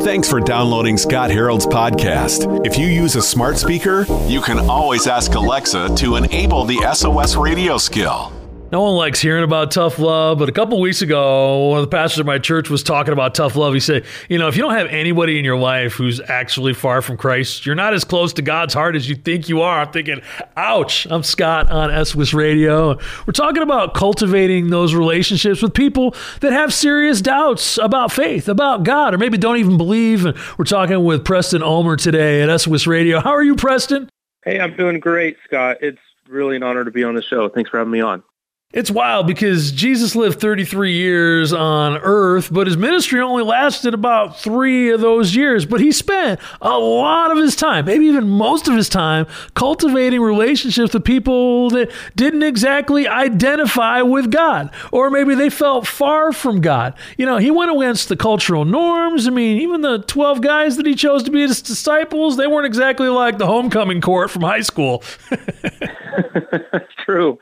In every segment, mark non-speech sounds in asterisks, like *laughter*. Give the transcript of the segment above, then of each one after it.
Thanks for downloading Scott Harold's podcast. If you use a smart speaker, you can always ask Alexa to enable the SOS radio skill. No one likes hearing about tough love, but a couple weeks ago, one of the pastors of my church was talking about tough love. He said, You know, if you don't have anybody in your life who's actually far from Christ, you're not as close to God's heart as you think you are. I'm thinking, Ouch. I'm Scott on SOS Radio. We're talking about cultivating those relationships with people that have serious doubts about faith, about God, or maybe don't even believe. We're talking with Preston Ulmer today at SOS Radio. How are you, Preston? Hey, I'm doing great, Scott. It's really an honor to be on the show. Thanks for having me on. It's wild because Jesus lived 33 years on earth, but his ministry only lasted about three of those years. But he spent a lot of his time, maybe even most of his time, cultivating relationships with people that didn't exactly identify with God, or maybe they felt far from God. You know, he went against the cultural norms. I mean, even the 12 guys that he chose to be his disciples, they weren't exactly like the homecoming court from high school. *laughs* *laughs* True.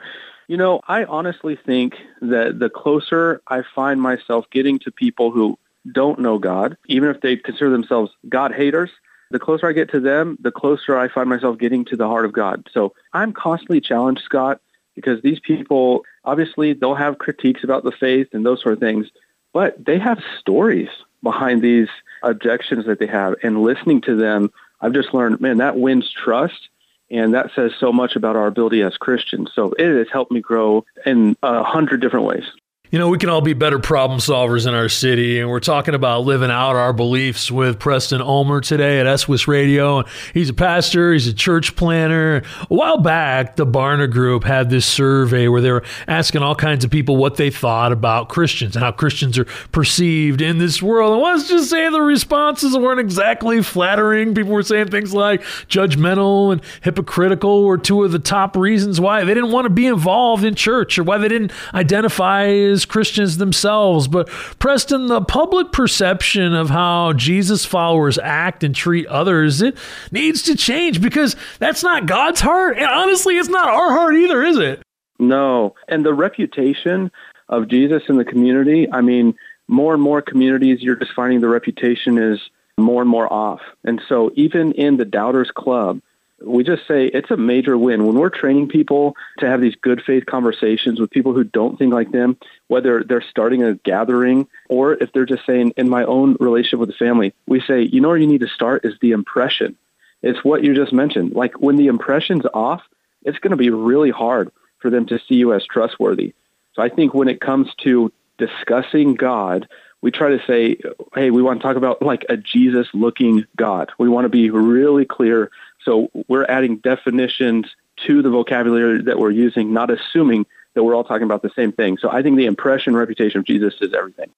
You know, I honestly think that the closer I find myself getting to people who don't know God, even if they consider themselves God haters, the closer I get to them, the closer I find myself getting to the heart of God. So I'm constantly challenged, Scott, because these people, obviously, they'll have critiques about the faith and those sort of things, but they have stories behind these objections that they have. And listening to them, I've just learned, man, that wins trust and that says so much about our ability as Christians. So it has helped me grow in a hundred different ways. You know, we can all be better problem solvers in our city, and we're talking about living out our beliefs with Preston Ulmer today at SOS Radio. He's a pastor, he's a church planter. A while back, the Barna Group had this survey where they were asking all kinds of people what they thought about Christians and how Christians are perceived in this world. And let's just say the responses weren't exactly flattering. People were saying things like judgmental and hypocritical were two of the top reasons why they didn't want to be involved in church or why they didn't identify as as Christians themselves. But Preston, the public perception of how Jesus followers act and treat others, it needs to change because that's not God's heart. And honestly, it's not our heart either, is it? No. And the reputation of Jesus in the community, I mean, more and more communities, you're just finding the reputation is more and more off. And so even in the Doubters Club, we just say it's a major win when we're training people to have these good faith conversations with people who don't think like them, whether they're starting a gathering or if they're just saying, in my own relationship with the family, we say, you know where you need to start is the impression. It's what you just mentioned. Like when the impression's off, it's going to be really hard for them to see you as trustworthy. So I think when it comes to discussing God, we try to say, hey, we want to talk about like a Jesus looking God. We want to be really clear so we're adding definitions to the vocabulary that we're using, not assuming that we're all talking about the same thing. So I think the impression, reputation of Jesus is everything.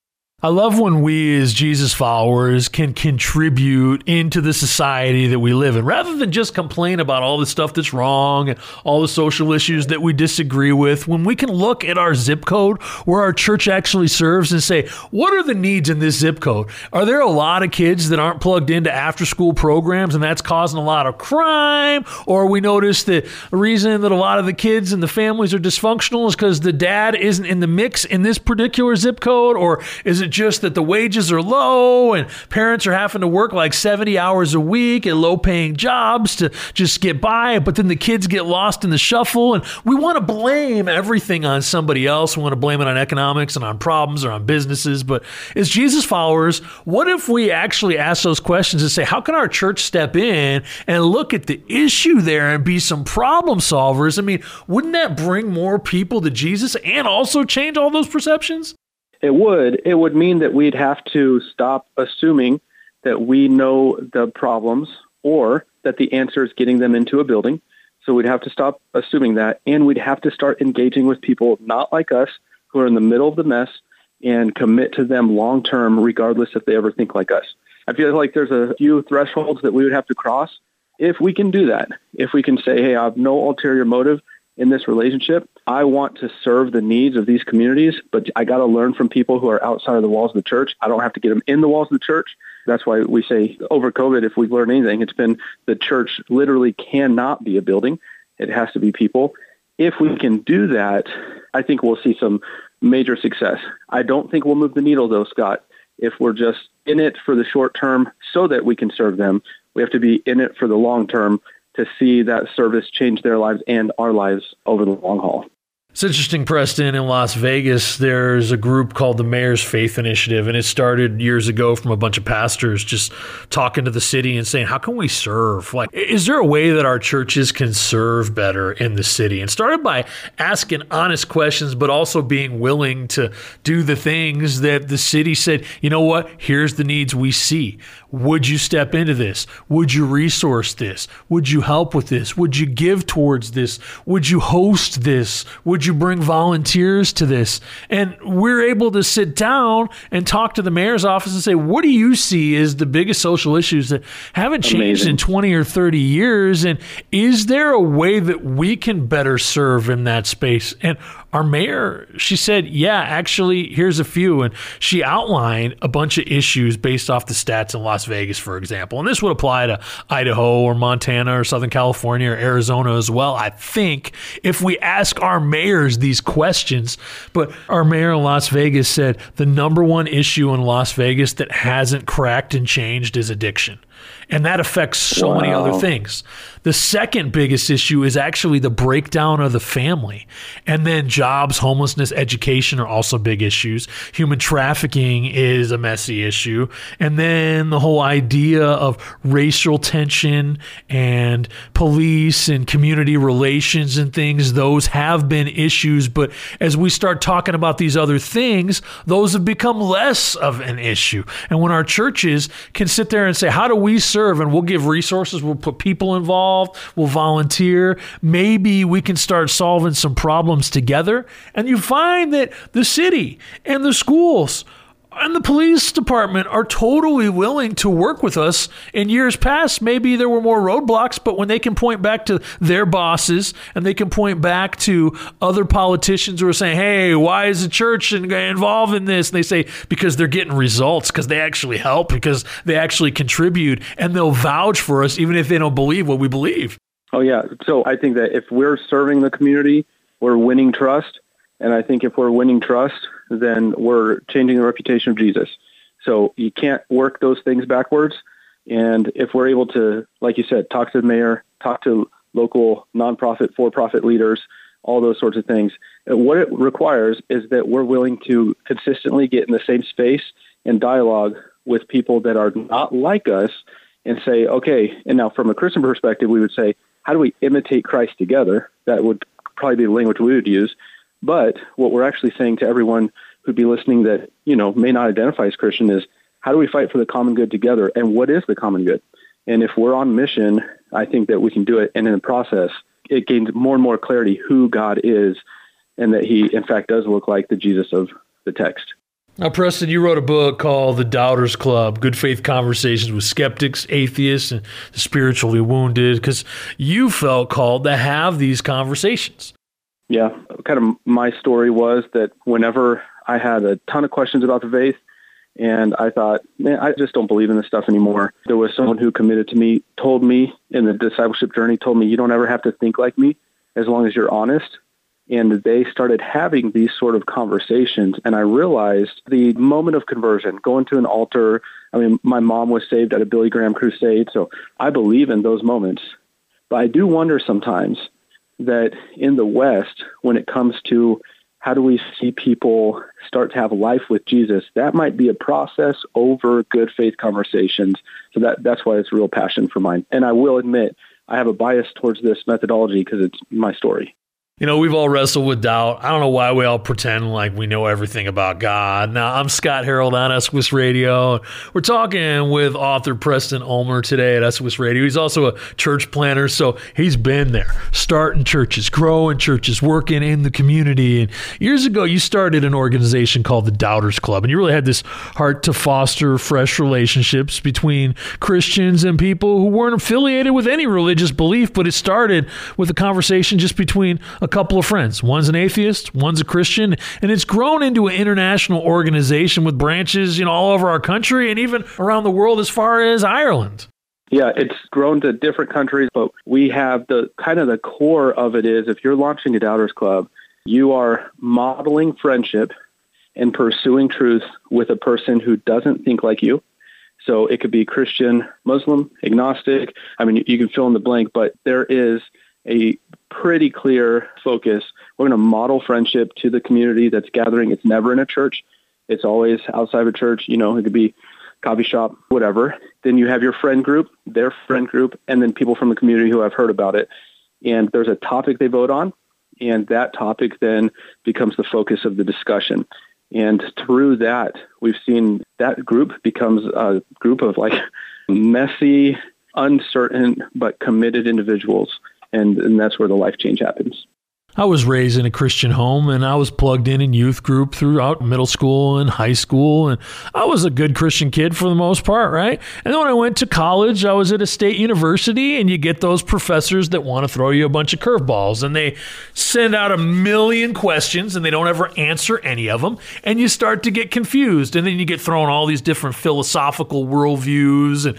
I love when we, as Jesus followers, can contribute into the society that we live in rather than just complain about all the stuff that's wrong and all the social issues that we disagree with. When we can look at our zip code where our church actually serves and say, what are the needs in this zip code? Are there a lot of kids that aren't plugged into after school programs and that's causing a lot of crime? Or we notice that the reason that a lot of the kids and the families are dysfunctional is because the dad isn't in the mix in this particular zip code? Or is it just that the wages are low and parents are having to work like 70 hours a week at low paying jobs to just get by, but then the kids get lost in the shuffle. And we want to blame everything on somebody else. We want to blame it on economics and on problems or on businesses. But as Jesus followers, what if we actually ask those questions and say, how can our church step in and look at the issue there and be some problem solvers? I mean, wouldn't that bring more people to Jesus and also change all those perceptions? It would. It would mean that we'd have to stop assuming that we know the problems or that the answer is getting them into a building. So we'd have to stop assuming that, and we'd have to start engaging with people not like us who are in the middle of the mess and commit to them long term, regardless if they ever think like us. I feel like there's a few thresholds that we would have to cross. If we can do that, if we can say, hey, I have no ulterior motive in this relationship, I want to serve the needs of these communities, but I got to learn from people who are outside of the walls of the church. I don't have to get them in the walls of the church. That's why we say over COVID, if we've learned anything, it's been the church literally cannot be a building. It has to be people. If we can do that, I think we'll see some major success. I don't think we'll move the needle though, Scott, if we're just in it for the short term so that we can serve them. We have to be in it for the long term to see that service change their lives and our lives over the long haul. It's interesting, Preston, in Las Vegas, there's a group called the Mayor's Faith Initiative, and it started years ago from a bunch of pastors just talking to the city and saying, How can we serve? Like, is there a way that our churches can serve better in the city? And started by asking honest questions, but also being willing to do the things that the city said, you know what? Here's the needs we see. Would you step into this? Would you resource this? Would you help with this? Would you give towards this? Would you host this? Would you bring volunteers to this? And we're able to sit down and talk to the mayor's office and say, what do you see as the biggest social issues that haven't changed Amazing. in 20 or 30 years? And is there a way that we can better serve in that space? And our mayor, she said, yeah, actually, here's a few. And she outlined a bunch of issues based off the stats in Las Vegas, for example. And this would apply to Idaho or Montana or Southern California or Arizona as well. I think if we ask our mayors these questions, but our mayor in Las Vegas said the number one issue in Las Vegas that hasn't cracked and changed is addiction. And that affects so wow. many other things. The second biggest issue is actually the breakdown of the family. And then jobs, homelessness, education are also big issues. Human trafficking is a messy issue. And then the whole idea of racial tension and police and community relations and things, those have been issues. But as we start talking about these other things, those have become less of an issue. And when our churches can sit there and say, how do we serve? And we'll give resources, we'll put people involved involved, we'll volunteer. Maybe we can start solving some problems together. And you find that the city and the schools and the police department are totally willing to work with us. In years past, maybe there were more roadblocks, but when they can point back to their bosses and they can point back to other politicians who are saying, hey, why is the church involved in this? And they say, because they're getting results, because they actually help, because they actually contribute, and they'll vouch for us even if they don't believe what we believe. Oh, yeah. So I think that if we're serving the community, we're winning trust. And I think if we're winning trust, then we're changing the reputation of Jesus. So you can't work those things backwards. And if we're able to, like you said, talk to the mayor, talk to local nonprofit, for profit leaders, all those sorts of things, what it requires is that we're willing to consistently get in the same space and dialogue with people that are not like us and say, okay, and now from a Christian perspective, we would say, how do we imitate Christ together? That would probably be the language we would use. But what we're actually saying to everyone who'd be listening that, you know, may not identify as Christian is how do we fight for the common good together and what is the common good? And if we're on mission, I think that we can do it. And in the process, it gains more and more clarity who God is and that he, in fact, does look like the Jesus of the text. Now, Preston, you wrote a book called The Doubters Club Good Faith Conversations with Skeptics, Atheists, and Spiritually Wounded, because you felt called to have these conversations. Yeah, kind of my story was that whenever I had a ton of questions about the faith, and I thought, man, I just don't believe in this stuff anymore. There was someone who committed to me, told me in the discipleship journey, told me, you don't ever have to think like me as long as you're honest. And they started having these sort of conversations. And I realized the moment of conversion, going to an altar. I mean, my mom was saved at a Billy Graham crusade. So I believe in those moments. But I do wonder sometimes that in the West, when it comes to how do we see people start to have life with Jesus, that might be a process over good faith conversations. So that that's why it's a real passion for mine. And I will admit, I have a bias towards this methodology because it's my story. You know, we've all wrestled with doubt. I don't know why we all pretend like we know everything about God. Now, I'm Scott Harold on SOS Radio. We're talking with author Preston Ulmer today at SOS Radio. He's also a church planter, so he's been there, starting churches, growing churches, working in the community. And years ago, you started an organization called the Doubters Club, and you really had this heart to foster fresh relationships between Christians and people who weren't affiliated with any religious belief, but it started with a conversation just between a couple of friends. One's an atheist, one's a Christian, and it's grown into an international organization with branches, you know, all over our country and even around the world as far as Ireland. Yeah, it's grown to different countries, but we have the kind of the core of it is if you're launching a Doubters Club, you are modeling friendship and pursuing truth with a person who doesn't think like you. So it could be Christian, Muslim, agnostic. I mean, you can fill in the blank, but there is a pretty clear focus. We're going to model friendship to the community that's gathering. It's never in a church. It's always outside of a church. You know, it could be coffee shop, whatever. Then you have your friend group, their friend group, and then people from the community who have heard about it. And there's a topic they vote on, and that topic then becomes the focus of the discussion. And through that, we've seen that group becomes a group of like *laughs* messy, uncertain, but committed individuals. And, and that's where the life change happens. I was raised in a Christian home and I was plugged in in youth group throughout middle school and high school. And I was a good Christian kid for the most part, right? And then when I went to college, I was at a state university and you get those professors that want to throw you a bunch of curveballs and they send out a million questions and they don't ever answer any of them. And you start to get confused. And then you get thrown all these different philosophical worldviews and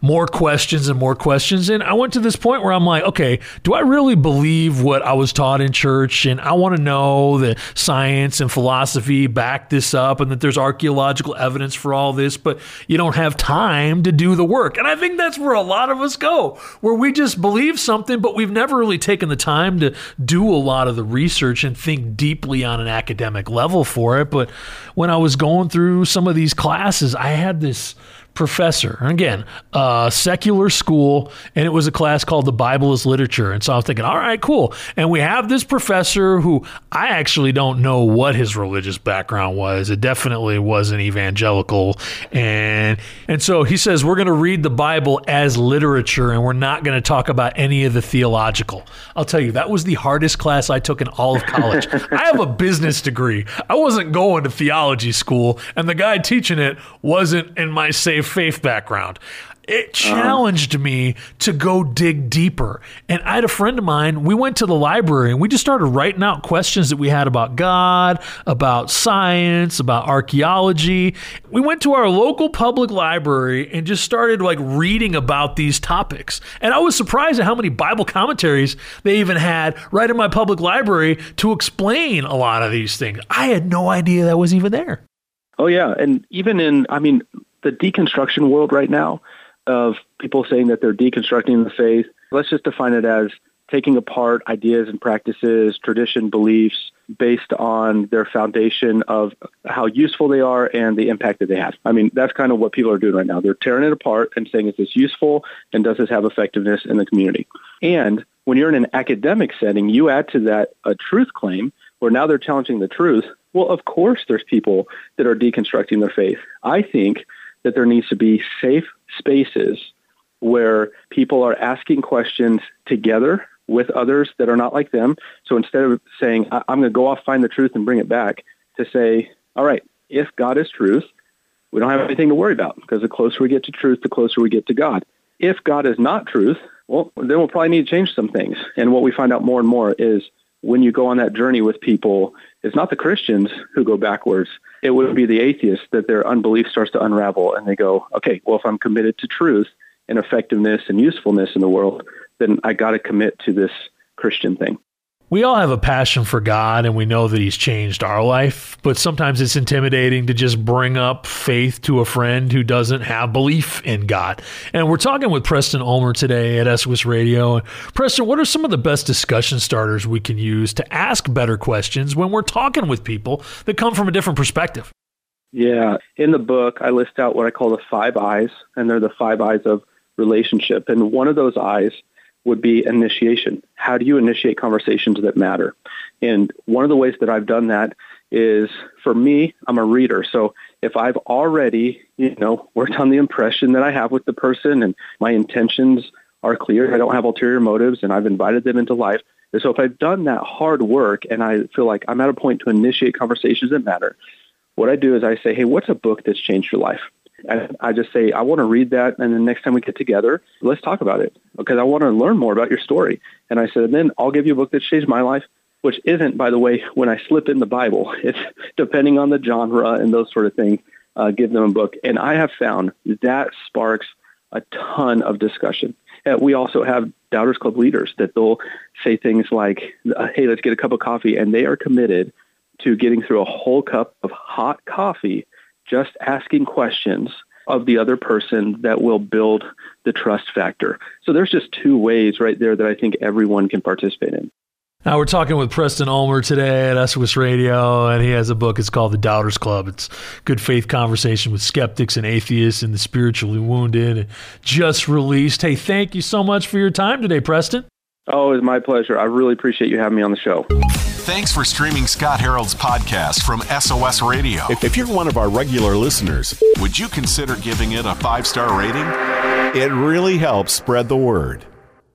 more questions and more questions. And I went to this point where I'm like, okay, do I really believe what I was taught in church? And I want to know that science and philosophy back this up and that there's archaeological evidence for all this, but you don't have time to do the work. And I think that's where a lot of us go, where we just believe something, but we've never really taken the time to do a lot of the research and think deeply on an academic level for it. But when I was going through some of these classes, I had this professor. Again, uh, secular school, and it was a class called The Bible is Literature. And so I was thinking, all right, cool. And we have this professor who I actually don't know what his religious background was. It definitely wasn't evangelical. And and so he says, we're going to read the Bible as literature, and we're not going to talk about any of the theological. I'll tell you, that was the hardest class I took in all of college. I have a business degree. I wasn't going to theology school, and the guy teaching it wasn't in my safe faith background. It challenged uh-huh. me to go dig deeper. And I had a friend of mine, we went to the library and we just started writing out questions that we had about God, about science, about archaeology. We went to our local public library and just started like reading about these topics. And I was surprised at how many Bible commentaries they even had right in my public library to explain a lot of these things. I had no idea that was even there. Oh yeah, and even in I mean the deconstruction world right now of people saying that they're deconstructing the faith. Let's just define it as taking apart ideas and practices, tradition, beliefs based on their foundation of how useful they are and the impact that they have. I mean, that's kind of what people are doing right now. They're tearing it apart and saying, is this useful and does this have effectiveness in the community? And when you're in an academic setting, you add to that a truth claim where now they're challenging the truth. Well, of course, there's people that are deconstructing their faith. I think that there needs to be safe spaces where people are asking questions together with others that are not like them. So instead of saying, I'm going to go off, find the truth, and bring it back, to say, all right, if God is truth, we don't have anything to worry about because the closer we get to truth, the closer we get to God. If God is not truth, well, then we'll probably need to change some things. And what we find out more and more is when you go on that journey with people, it's not the Christians who go backwards. It would be the atheist that their unbelief starts to unravel and they go, okay, well, if I'm committed to truth and effectiveness and usefulness in the world, then I got to commit to this Christian thing we all have a passion for God and we know that He's changed our life, but sometimes it's intimidating to just bring up faith to a friend who doesn't have belief in God. And we're talking with Preston Ulmer today at SOS Radio. And Preston, what are some of the best discussion starters we can use to ask better questions when we're talking with people that come from a different perspective? Yeah. In the book, I list out what I call the five eyes, and they're the five eyes of relationship. And one of those eyes would be initiation. How do you initiate conversations that matter? And one of the ways that I've done that is for me, I'm a reader. So if I've already, you know, worked on the impression that I have with the person and my intentions are clear, I don't have ulterior motives and I've invited them into life. And so if I've done that hard work and I feel like I'm at a point to initiate conversations that matter, what I do is I say, hey, what's a book that's changed your life? I, I just say, I want to read that. And the next time we get together, let's talk about it because I want to learn more about your story. And I said, and then I'll give you a book that changed my life, which isn't, by the way, when I slip in the Bible. *laughs* It's depending on the genre and those sort of things, uh, give them a book. And I have found that sparks a ton of discussion. Uh, we also have Doubters Club leaders that they'll say things like, hey, let's get a cup of coffee. And they are committed to getting through a whole cup of hot coffee, just asking questions of the other person that will build the trust factor. So there's just two ways right there that I think everyone can participate in. Now we're talking with Preston Ulmer today at SOS Radio, and he has a book. It's called The Doubters Club. It's good faith conversation with skeptics and atheists and the spiritually wounded. Just released. Hey, thank you so much for your time today, Preston. Oh, it's my pleasure. I really appreciate you having me on the show. Thanks for streaming Scott Harold's podcast from SOS Radio. If you're one of our regular listeners, would you consider giving it a five star rating? It really helps spread the word.